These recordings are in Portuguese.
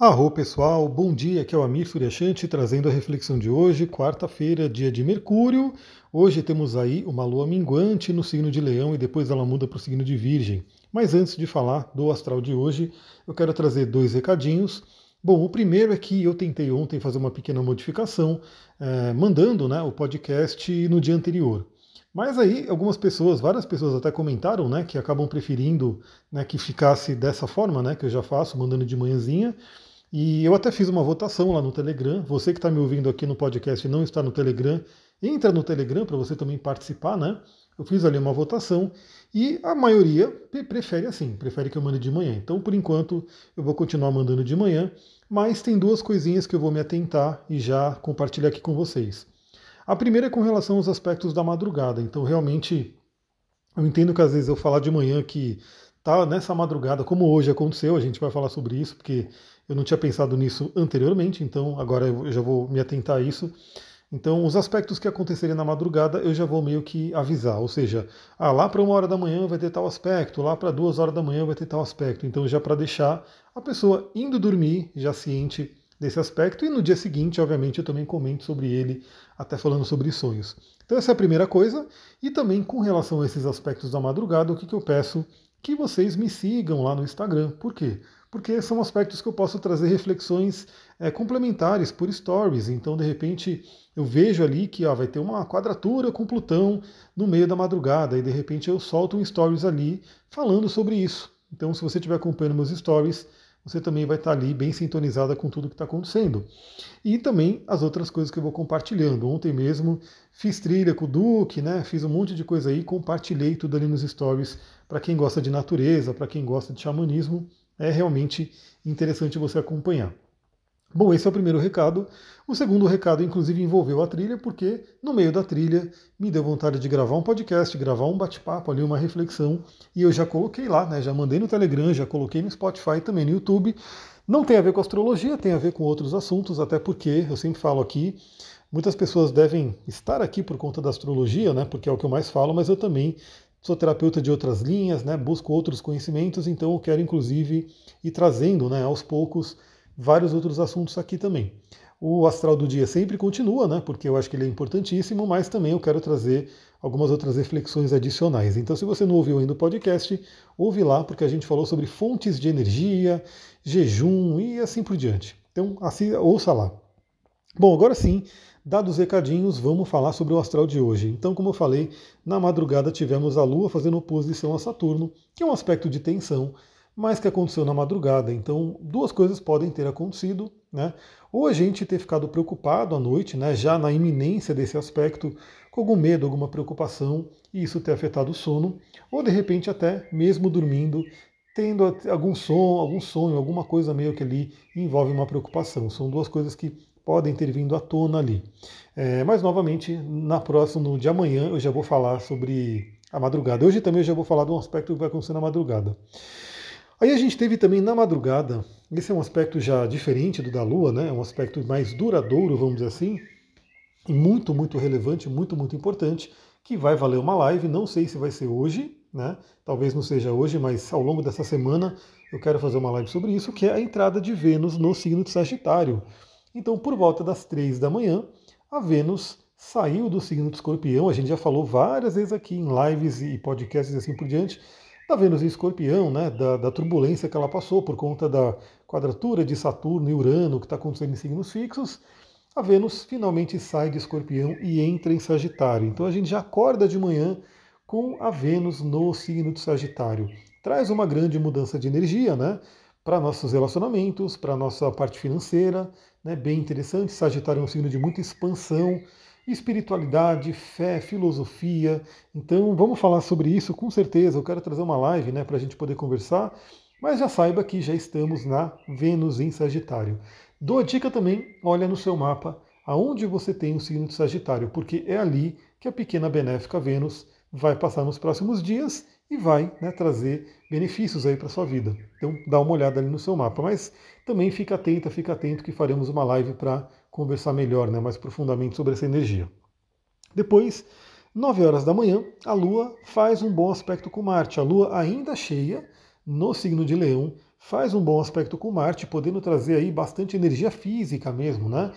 Arro pessoal, bom dia, aqui é o Amir Suryashanti trazendo a reflexão de hoje, quarta-feira, dia de Mercúrio. Hoje temos aí uma lua minguante no signo de Leão e depois ela muda para o signo de Virgem. Mas antes de falar do astral de hoje, eu quero trazer dois recadinhos. Bom, o primeiro é que eu tentei ontem fazer uma pequena modificação, eh, mandando né, o podcast no dia anterior. Mas aí algumas pessoas, várias pessoas até comentaram, né, que acabam preferindo né, que ficasse dessa forma, né, que eu já faço, mandando de manhãzinha. E eu até fiz uma votação lá no Telegram. Você que está me ouvindo aqui no podcast e não está no Telegram, entra no Telegram para você também participar, né? Eu fiz ali uma votação e a maioria prefere assim, prefere que eu mande de manhã. Então, por enquanto, eu vou continuar mandando de manhã, mas tem duas coisinhas que eu vou me atentar e já compartilhar aqui com vocês. A primeira é com relação aos aspectos da madrugada. Então, realmente, eu entendo que às vezes eu falar de manhã que tá nessa madrugada, como hoje aconteceu, a gente vai falar sobre isso, porque eu não tinha pensado nisso anteriormente, então agora eu já vou me atentar a isso. Então, os aspectos que aconteceriam na madrugada eu já vou meio que avisar, ou seja, ah, lá para uma hora da manhã vai ter tal aspecto, lá para duas horas da manhã vai ter tal aspecto. Então, já para deixar a pessoa indo dormir já ciente desse aspecto, e no dia seguinte, obviamente, eu também comento sobre ele, até falando sobre sonhos. Então, essa é a primeira coisa, e também com relação a esses aspectos da madrugada, o que, que eu peço? Que vocês me sigam lá no Instagram. Por quê? Porque são aspectos que eu posso trazer reflexões é, complementares por stories. Então, de repente, eu vejo ali que ó, vai ter uma quadratura com Plutão no meio da madrugada, e de repente eu solto um stories ali falando sobre isso. Então, se você estiver acompanhando meus stories, você também vai estar ali bem sintonizada com tudo que está acontecendo. E também as outras coisas que eu vou compartilhando. Ontem mesmo fiz trilha com o Duque, né? Fiz um monte de coisa aí, compartilhei tudo ali nos stories para quem gosta de natureza, para quem gosta de xamanismo é realmente interessante você acompanhar. Bom, esse é o primeiro recado. O segundo recado, inclusive, envolveu a trilha, porque no meio da trilha me deu vontade de gravar um podcast, gravar um bate-papo ali, uma reflexão, e eu já coloquei lá, né? Já mandei no Telegram, já coloquei no Spotify, também no YouTube. Não tem a ver com astrologia, tem a ver com outros assuntos, até porque eu sempre falo aqui, muitas pessoas devem estar aqui por conta da astrologia, né? Porque é o que eu mais falo, mas eu também sou terapeuta de outras linhas, né, busco outros conhecimentos, então eu quero inclusive ir trazendo né, aos poucos vários outros assuntos aqui também. O astral do dia sempre continua, né, porque eu acho que ele é importantíssimo, mas também eu quero trazer algumas outras reflexões adicionais. Então, se você não ouviu ainda o podcast, ouve lá, porque a gente falou sobre fontes de energia, jejum e assim por diante. Então, assim, ouça lá. Bom, agora sim, Dados os recadinhos, vamos falar sobre o astral de hoje. Então, como eu falei, na madrugada tivemos a Lua fazendo oposição a Saturno, que é um aspecto de tensão, mas que aconteceu na madrugada. Então, duas coisas podem ter acontecido, né? Ou a gente ter ficado preocupado à noite, né, já na iminência desse aspecto, com algum medo, alguma preocupação, e isso ter afetado o sono, ou de repente até mesmo dormindo, tendo algum som, algum sonho, alguma coisa meio que ali envolve uma preocupação. São duas coisas que podem ter vindo à tona ali. É, mas, novamente, na próxima, no de amanhã, eu já vou falar sobre a madrugada. Hoje também eu já vou falar de um aspecto que vai acontecer na madrugada. Aí a gente teve também na madrugada, esse é um aspecto já diferente do da Lua, né? É um aspecto mais duradouro, vamos dizer assim, e muito, muito relevante, muito, muito importante, que vai valer uma live. Não sei se vai ser hoje, né? Talvez não seja hoje, mas ao longo dessa semana eu quero fazer uma live sobre isso, que é a entrada de Vênus no signo de Sagitário. Então, por volta das três da manhã, a Vênus saiu do signo de escorpião. A gente já falou várias vezes aqui em lives e podcasts e assim por diante, da Vênus em escorpião, né, da, da turbulência que ela passou por conta da quadratura de Saturno e Urano que está acontecendo em signos fixos. A Vênus finalmente sai de escorpião e entra em Sagitário. Então a gente já acorda de manhã com a Vênus no signo de Sagitário. Traz uma grande mudança de energia, né? para nossos relacionamentos, para nossa parte financeira, né, bem interessante. Sagitário é um signo de muita expansão, espiritualidade, fé, filosofia. Então vamos falar sobre isso com certeza. Eu quero trazer uma live né, para a gente poder conversar, mas já saiba que já estamos na Vênus em Sagitário. Dou a dica também, olha no seu mapa aonde você tem o signo de Sagitário, porque é ali que a pequena benéfica Vênus vai passar nos próximos dias e vai né, trazer benefícios aí para sua vida. Então dá uma olhada ali no seu mapa, mas também fica atenta, fica atento que faremos uma live para conversar melhor, né, mais profundamente sobre essa energia. Depois, 9 horas da manhã, a Lua faz um bom aspecto com Marte. A Lua ainda cheia no signo de Leão faz um bom aspecto com Marte, podendo trazer aí bastante energia física mesmo, né?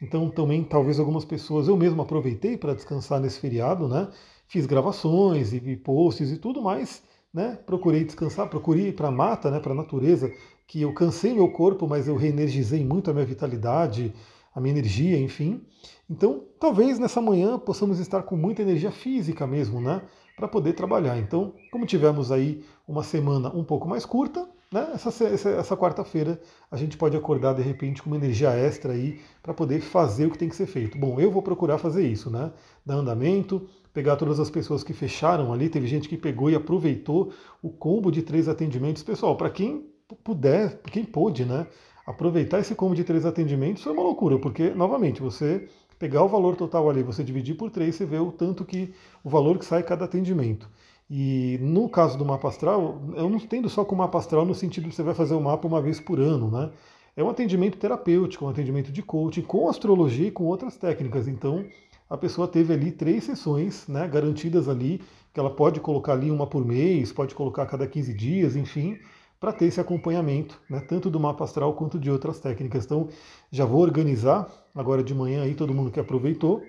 Então também talvez algumas pessoas, eu mesmo aproveitei para descansar nesse feriado, né? Fiz gravações e posts e tudo mais, né? Procurei descansar, procurei ir para a mata, né? Para a natureza, que eu cansei meu corpo, mas eu reenergizei muito a minha vitalidade, a minha energia, enfim. Então, talvez nessa manhã possamos estar com muita energia física mesmo, né? Para poder trabalhar. Então, como tivemos aí uma semana um pouco mais curta, né? Essa, essa, essa quarta-feira a gente pode acordar de repente com uma energia extra aí para poder fazer o que tem que ser feito. Bom, eu vou procurar fazer isso, né? Dar andamento, pegar todas as pessoas que fecharam ali. Teve gente que pegou e aproveitou o combo de três atendimentos. Pessoal, para quem puder, quem pôde, né? Aproveitar esse combo de três atendimentos foi uma loucura, porque, novamente, você pegar o valor total ali, você dividir por três, você vê o tanto que o valor que sai cada atendimento. E no caso do mapa astral, eu não entendo só com mapa astral no sentido de você vai fazer o mapa uma vez por ano, né? É um atendimento terapêutico, um atendimento de coaching com astrologia e com outras técnicas. Então, a pessoa teve ali três sessões né, garantidas ali, que ela pode colocar ali uma por mês, pode colocar a cada 15 dias, enfim, para ter esse acompanhamento, né, tanto do mapa astral quanto de outras técnicas. Então, já vou organizar agora de manhã aí todo mundo que aproveitou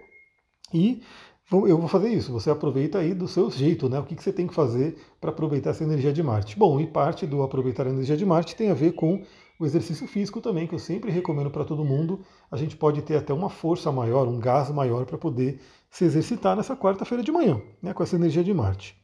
e eu vou fazer isso. Você aproveita aí do seu jeito, né? O que, você tem que fazer para aproveitar essa energia de Marte? Bom, e parte do aproveitar a energia de Marte tem a ver com o exercício físico também, que eu sempre recomendo para todo mundo. A gente pode ter até uma força maior, um gás maior para poder se exercitar nessa quarta-feira de manhã, né? Com essa energia de Marte.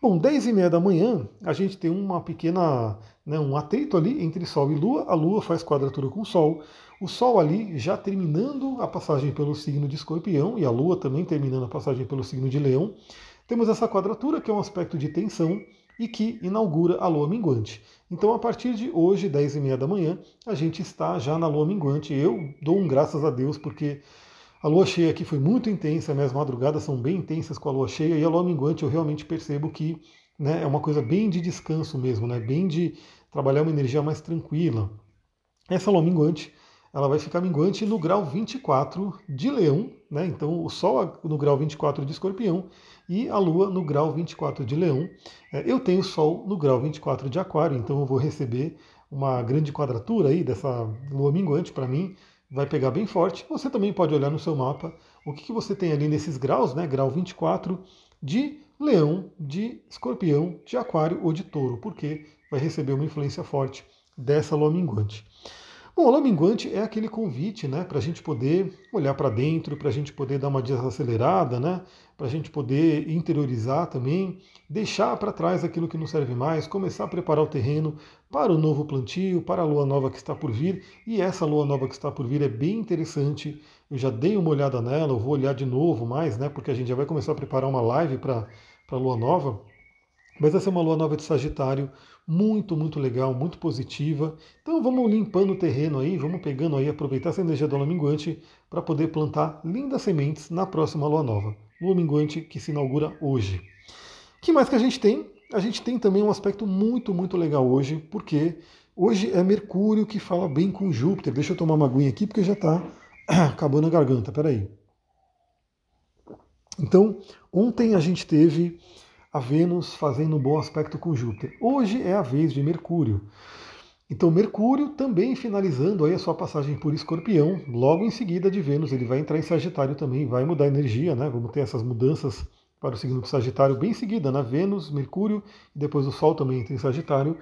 Bom, 10 e meia da manhã, a gente tem uma pequena, né, um atrito ali entre Sol e Lua. A Lua faz quadratura com o Sol. O Sol ali já terminando a passagem pelo signo de Escorpião e a Lua também terminando a passagem pelo signo de Leão. Temos essa quadratura que é um aspecto de tensão e que inaugura a Lua minguante. Então, a partir de hoje, 10 e meia da manhã, a gente está já na Lua minguante. Eu dou um graças a Deus porque a lua cheia aqui foi muito intensa, minhas madrugadas são bem intensas com a lua cheia, e a lua minguante eu realmente percebo que né, é uma coisa bem de descanso mesmo, né, bem de trabalhar uma energia mais tranquila. Essa lua minguante, ela vai ficar minguante no grau 24 de leão, né, então o sol no grau 24 de escorpião e a lua no grau 24 de leão. É, eu tenho o sol no grau 24 de aquário, então eu vou receber uma grande quadratura aí dessa lua minguante para mim, vai pegar bem forte. Você também pode olhar no seu mapa o que, que você tem ali nesses graus, né? Grau 24 de leão, de escorpião, de aquário ou de touro, porque vai receber uma influência forte dessa lua minguante. Bom, a lua minguante é aquele convite né, para a gente poder olhar para dentro, para a gente poder dar uma desacelerada, né, para a gente poder interiorizar também, deixar para trás aquilo que não serve mais, começar a preparar o terreno para o novo plantio, para a lua nova que está por vir. E essa lua nova que está por vir é bem interessante. Eu já dei uma olhada nela, eu vou olhar de novo mais, né, porque a gente já vai começar a preparar uma live para a lua nova. Mas essa é uma lua nova de Sagitário, muito, muito legal, muito positiva. Então vamos limpando o terreno aí, vamos pegando aí, aproveitar essa energia da lua minguante para poder plantar lindas sementes na próxima lua nova. Lua minguante que se inaugura hoje. Que mais que a gente tem? A gente tem também um aspecto muito, muito legal hoje, porque hoje é Mercúrio que fala bem com Júpiter. Deixa eu tomar uma aguinha aqui porque já está acabando a garganta, peraí. Então, ontem a gente teve a Vênus fazendo um bom aspecto com Júpiter. Hoje é a vez de Mercúrio. Então Mercúrio também finalizando aí a sua passagem por Escorpião, logo em seguida de Vênus, ele vai entrar em Sagitário também, vai mudar a energia, né? Vamos ter essas mudanças para o signo de Sagitário bem em seguida, na né? Vênus, Mercúrio, e depois o Sol também entra em Sagitário.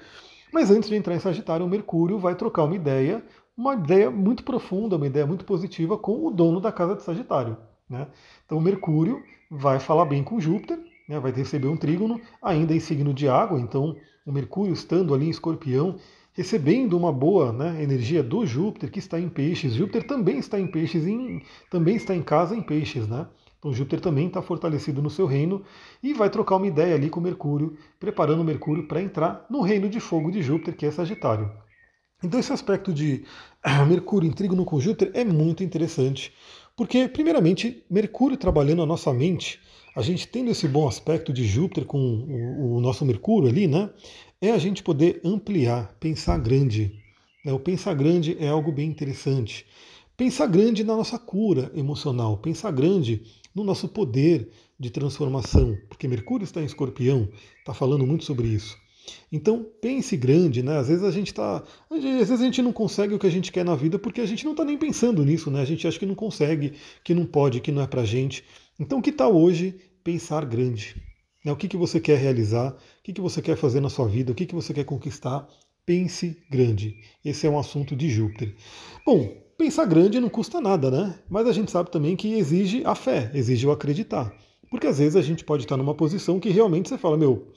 Mas antes de entrar em Sagitário, Mercúrio vai trocar uma ideia, uma ideia muito profunda, uma ideia muito positiva com o dono da casa de Sagitário. Né? Então Mercúrio vai falar bem com Júpiter, né, vai receber um trígono, ainda em signo de água, então o Mercúrio estando ali em escorpião, recebendo uma boa né, energia do Júpiter, que está em peixes. Júpiter também está em peixes, em, também está em casa em peixes, né? Então Júpiter também está fortalecido no seu reino e vai trocar uma ideia ali com Mercúrio, preparando Mercúrio para entrar no reino de fogo de Júpiter, que é Sagitário. Então esse aspecto de Mercúrio em trígono com Júpiter é muito interessante, porque primeiramente Mercúrio trabalhando a nossa mente, a gente tendo esse bom aspecto de Júpiter com o, o nosso Mercúrio ali, né? É a gente poder ampliar, pensar grande. Né? O pensar grande é algo bem interessante. Pensar grande na nossa cura emocional, pensar grande no nosso poder de transformação, porque Mercúrio está em escorpião, está falando muito sobre isso. Então pense grande, né? Às vezes a gente está, às vezes a gente não consegue o que a gente quer na vida porque a gente não está nem pensando nisso, né? A gente acha que não consegue, que não pode, que não é para gente. Então que tal hoje pensar grande? Né? O que, que você quer realizar? O que, que você quer fazer na sua vida? O que, que você quer conquistar? Pense grande. Esse é um assunto de Júpiter. Bom, pensar grande não custa nada, né? Mas a gente sabe também que exige a fé, exige o acreditar. Porque às vezes a gente pode estar numa posição que realmente você fala, meu,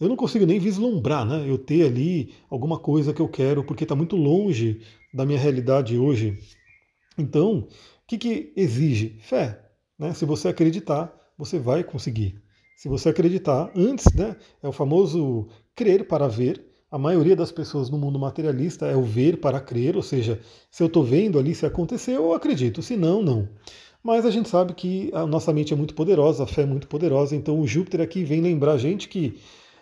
eu não consigo nem vislumbrar, né? Eu ter ali alguma coisa que eu quero, porque está muito longe da minha realidade hoje. Então, o que, que exige? Fé. Né? Se você acreditar, você vai conseguir. Se você acreditar, antes, né? É o famoso crer para ver. A maioria das pessoas no mundo materialista é o ver para crer, ou seja, se eu estou vendo ali se aconteceu, eu acredito, se não, não. Mas a gente sabe que a nossa mente é muito poderosa, a fé é muito poderosa, então o Júpiter aqui vem lembrar a gente que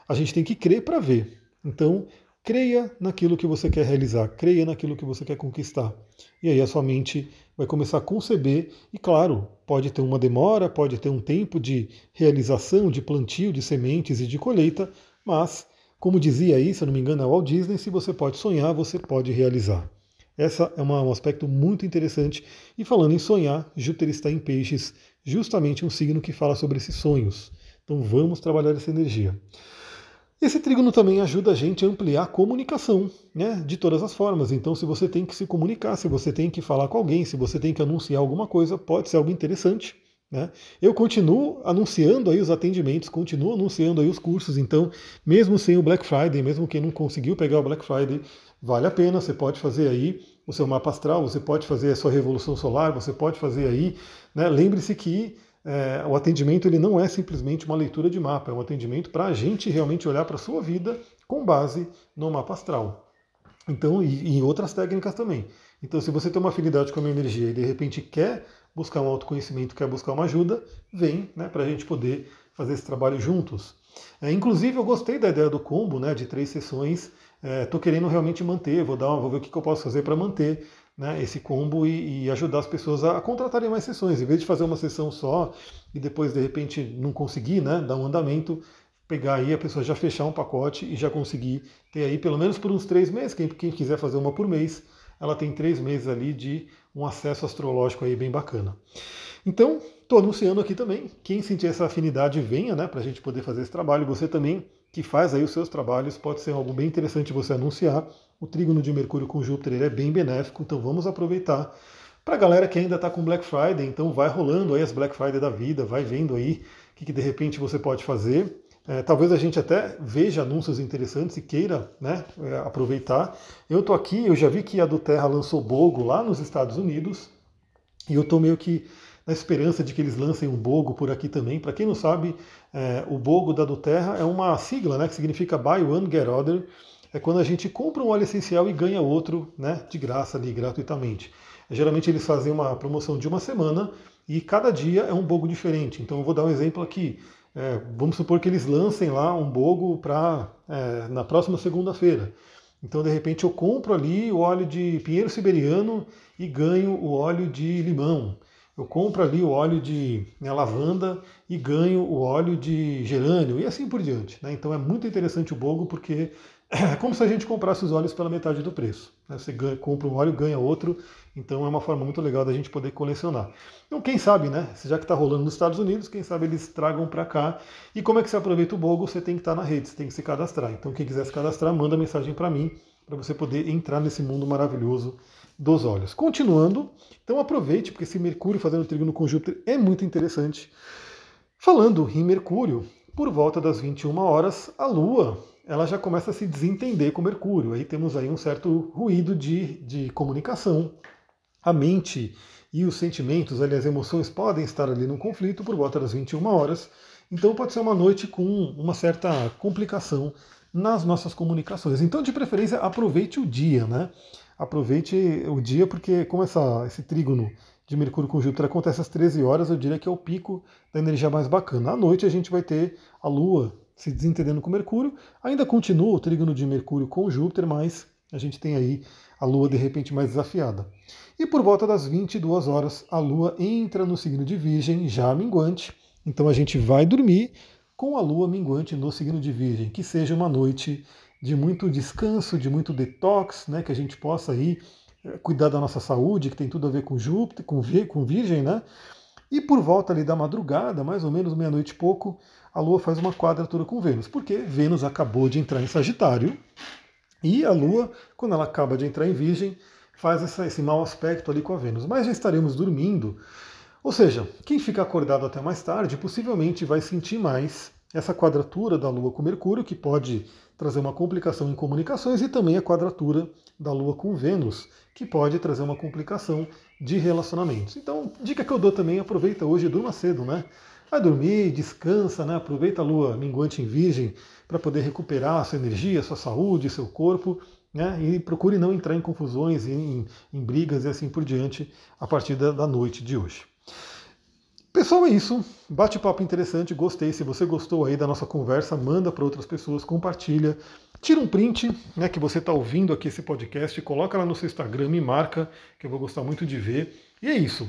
a gente tem que crer para ver. Então, creia naquilo que você quer realizar, creia naquilo que você quer conquistar. E aí a sua mente vai começar a conceber, e claro, pode ter uma demora, pode ter um tempo de realização, de plantio de sementes e de colheita, mas, como dizia aí, se eu não me engano, é Walt Disney, se você pode sonhar, você pode realizar. Essa é uma, um aspecto muito interessante. E falando em sonhar, Júpiter está em peixes, justamente um signo que fala sobre esses sonhos. Então vamos trabalhar essa energia. Esse trígono também ajuda a gente a ampliar a comunicação, né, de todas as formas. Então, se você tem que se comunicar, se você tem que falar com alguém, se você tem que anunciar alguma coisa, pode ser algo interessante. Né? Eu continuo anunciando aí os atendimentos, continuo anunciando aí os cursos. Então, mesmo sem o Black Friday, mesmo quem não conseguiu pegar o Black Friday, vale a pena. Você pode fazer aí o seu mapa astral, você pode fazer a sua revolução solar, você pode fazer aí. Né? Lembre-se que é, o atendimento ele não é simplesmente uma leitura de mapa, é um atendimento para a gente realmente olhar para a sua vida com base no mapa astral. Então, e, e outras técnicas também. Então, se você tem uma afinidade com a minha energia e de repente quer buscar um autoconhecimento, quer buscar uma ajuda, vem né, para a gente poder fazer esse trabalho juntos. É, inclusive, eu gostei da ideia do combo, né, de três sessões. Estou é, querendo realmente manter, vou, dar uma, vou ver o que, que eu posso fazer para manter né, esse combo e, e, ajudar as pessoas a, contratarem mais sessões. Em vez de fazer uma sessão só e depois, de repente, não conseguir né, dar um andamento, pegar aí a pessoa já fechar um pacote e já conseguir ter aí pelo menos por uns três meses. Quem, quem quiser fazer uma por mês, ela tem três meses ali de um acesso astrológico aí bem bacana. Então, estou anunciando aqui também. Quem sentir essa afinidade, venha né, para a gente poder fazer esse trabalho. Você também que faz aí os seus trabalhos, pode ser algo bem interessante você anunciar. O trígono de Mercúrio com Júpiter ele é bem benéfico, então vamos aproveitar. Para a galera que ainda está com Black Friday, então vai rolando aí as Black Friday da vida, vai vendo aí o que, que de repente você pode fazer. É, talvez a gente até veja anúncios interessantes e queira né, é, aproveitar. Eu estou aqui, eu já vi que a do Terra lançou Bogo lá nos Estados Unidos, e eu estou meio que na esperança de que eles lancem um Bogo por aqui também. Para quem não sabe, é, o Bogo da do Terra é uma sigla né, que significa Buy One, Get Other é quando a gente compra um óleo essencial e ganha outro né, de graça ali, gratuitamente. Geralmente eles fazem uma promoção de uma semana e cada dia é um bogo diferente. Então eu vou dar um exemplo aqui. É, vamos supor que eles lancem lá um bogo para é, na próxima segunda-feira. Então de repente eu compro ali o óleo de pinheiro siberiano e ganho o óleo de limão. Eu compro ali o óleo de né, lavanda e ganho o óleo de gerânio e assim por diante. Né? Então é muito interessante o bogo porque é como se a gente comprasse os óleos pela metade do preço. Né? Você ganha, compra um óleo, ganha outro, então é uma forma muito legal da gente poder colecionar. Então, quem sabe, né? Já que está rolando nos Estados Unidos, quem sabe eles tragam para cá. E como é que você aproveita o Bogo? Você tem que estar tá na rede, você tem que se cadastrar. Então, quem quiser se cadastrar, manda mensagem para mim, para você poder entrar nesse mundo maravilhoso dos óleos. Continuando, então aproveite, porque esse Mercúrio fazendo trígono com Júpiter é muito interessante. Falando em Mercúrio, por volta das 21 horas, a Lua ela já começa a se desentender com Mercúrio. Aí temos aí um certo ruído de, de comunicação. A mente e os sentimentos, ali, as emoções podem estar ali no conflito por volta das 21 horas. Então pode ser uma noite com uma certa complicação nas nossas comunicações. Então, de preferência, aproveite o dia, né? Aproveite o dia, porque como essa, esse trígono de Mercúrio com Júpiter acontece às 13 horas, eu diria que é o pico da energia mais bacana. À noite a gente vai ter a Lua se desentendendo com Mercúrio. Ainda continua o trígono de Mercúrio com Júpiter, mas a gente tem aí a Lua de repente mais desafiada. E por volta das 22 horas, a Lua entra no signo de Virgem, já minguante. Então a gente vai dormir com a lua minguante no signo de Virgem, que seja uma noite de muito descanso, de muito detox, né, que a gente possa aí eh, cuidar da nossa saúde, que tem tudo a ver com Júpiter, com, com Virgem, né? E por volta ali da madrugada, mais ou menos meia-noite e pouco, a Lua faz uma quadratura com Vênus, porque Vênus acabou de entrar em Sagitário e a Lua, quando ela acaba de entrar em Virgem, faz essa, esse mau aspecto ali com a Vênus. Mas já estaremos dormindo. Ou seja, quem fica acordado até mais tarde possivelmente vai sentir mais essa quadratura da Lua com Mercúrio, que pode trazer uma complicação em comunicações, e também a quadratura da Lua com Vênus, que pode trazer uma complicação de relacionamentos. Então, dica que eu dou também, aproveita hoje e durma cedo, né? Vai dormir, descansa, né? aproveita a lua minguante em virgem para poder recuperar a sua energia, a sua saúde, seu corpo, né? e procure não entrar em confusões, em, em brigas e assim por diante a partir da, da noite de hoje. Pessoal, é isso. Bate-papo interessante, gostei. Se você gostou aí da nossa conversa, manda para outras pessoas, compartilha. Tira um print, né, que você está ouvindo aqui esse podcast, coloca lá no seu Instagram, me marca, que eu vou gostar muito de ver. E é isso.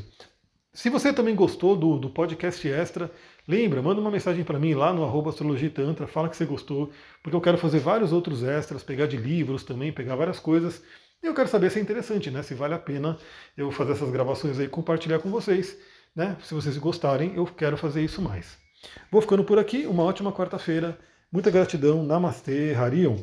Se você também gostou do, do podcast extra, lembra, manda uma mensagem para mim lá no arroba Astrologia Tantra, fala que você gostou, porque eu quero fazer vários outros extras, pegar de livros também, pegar várias coisas. E eu quero saber se é interessante, né? Se vale a pena eu fazer essas gravações aí, compartilhar com vocês. Né? Se vocês gostarem, eu quero fazer isso mais. Vou ficando por aqui, uma ótima quarta-feira. Muita gratidão, Namastê, Harion.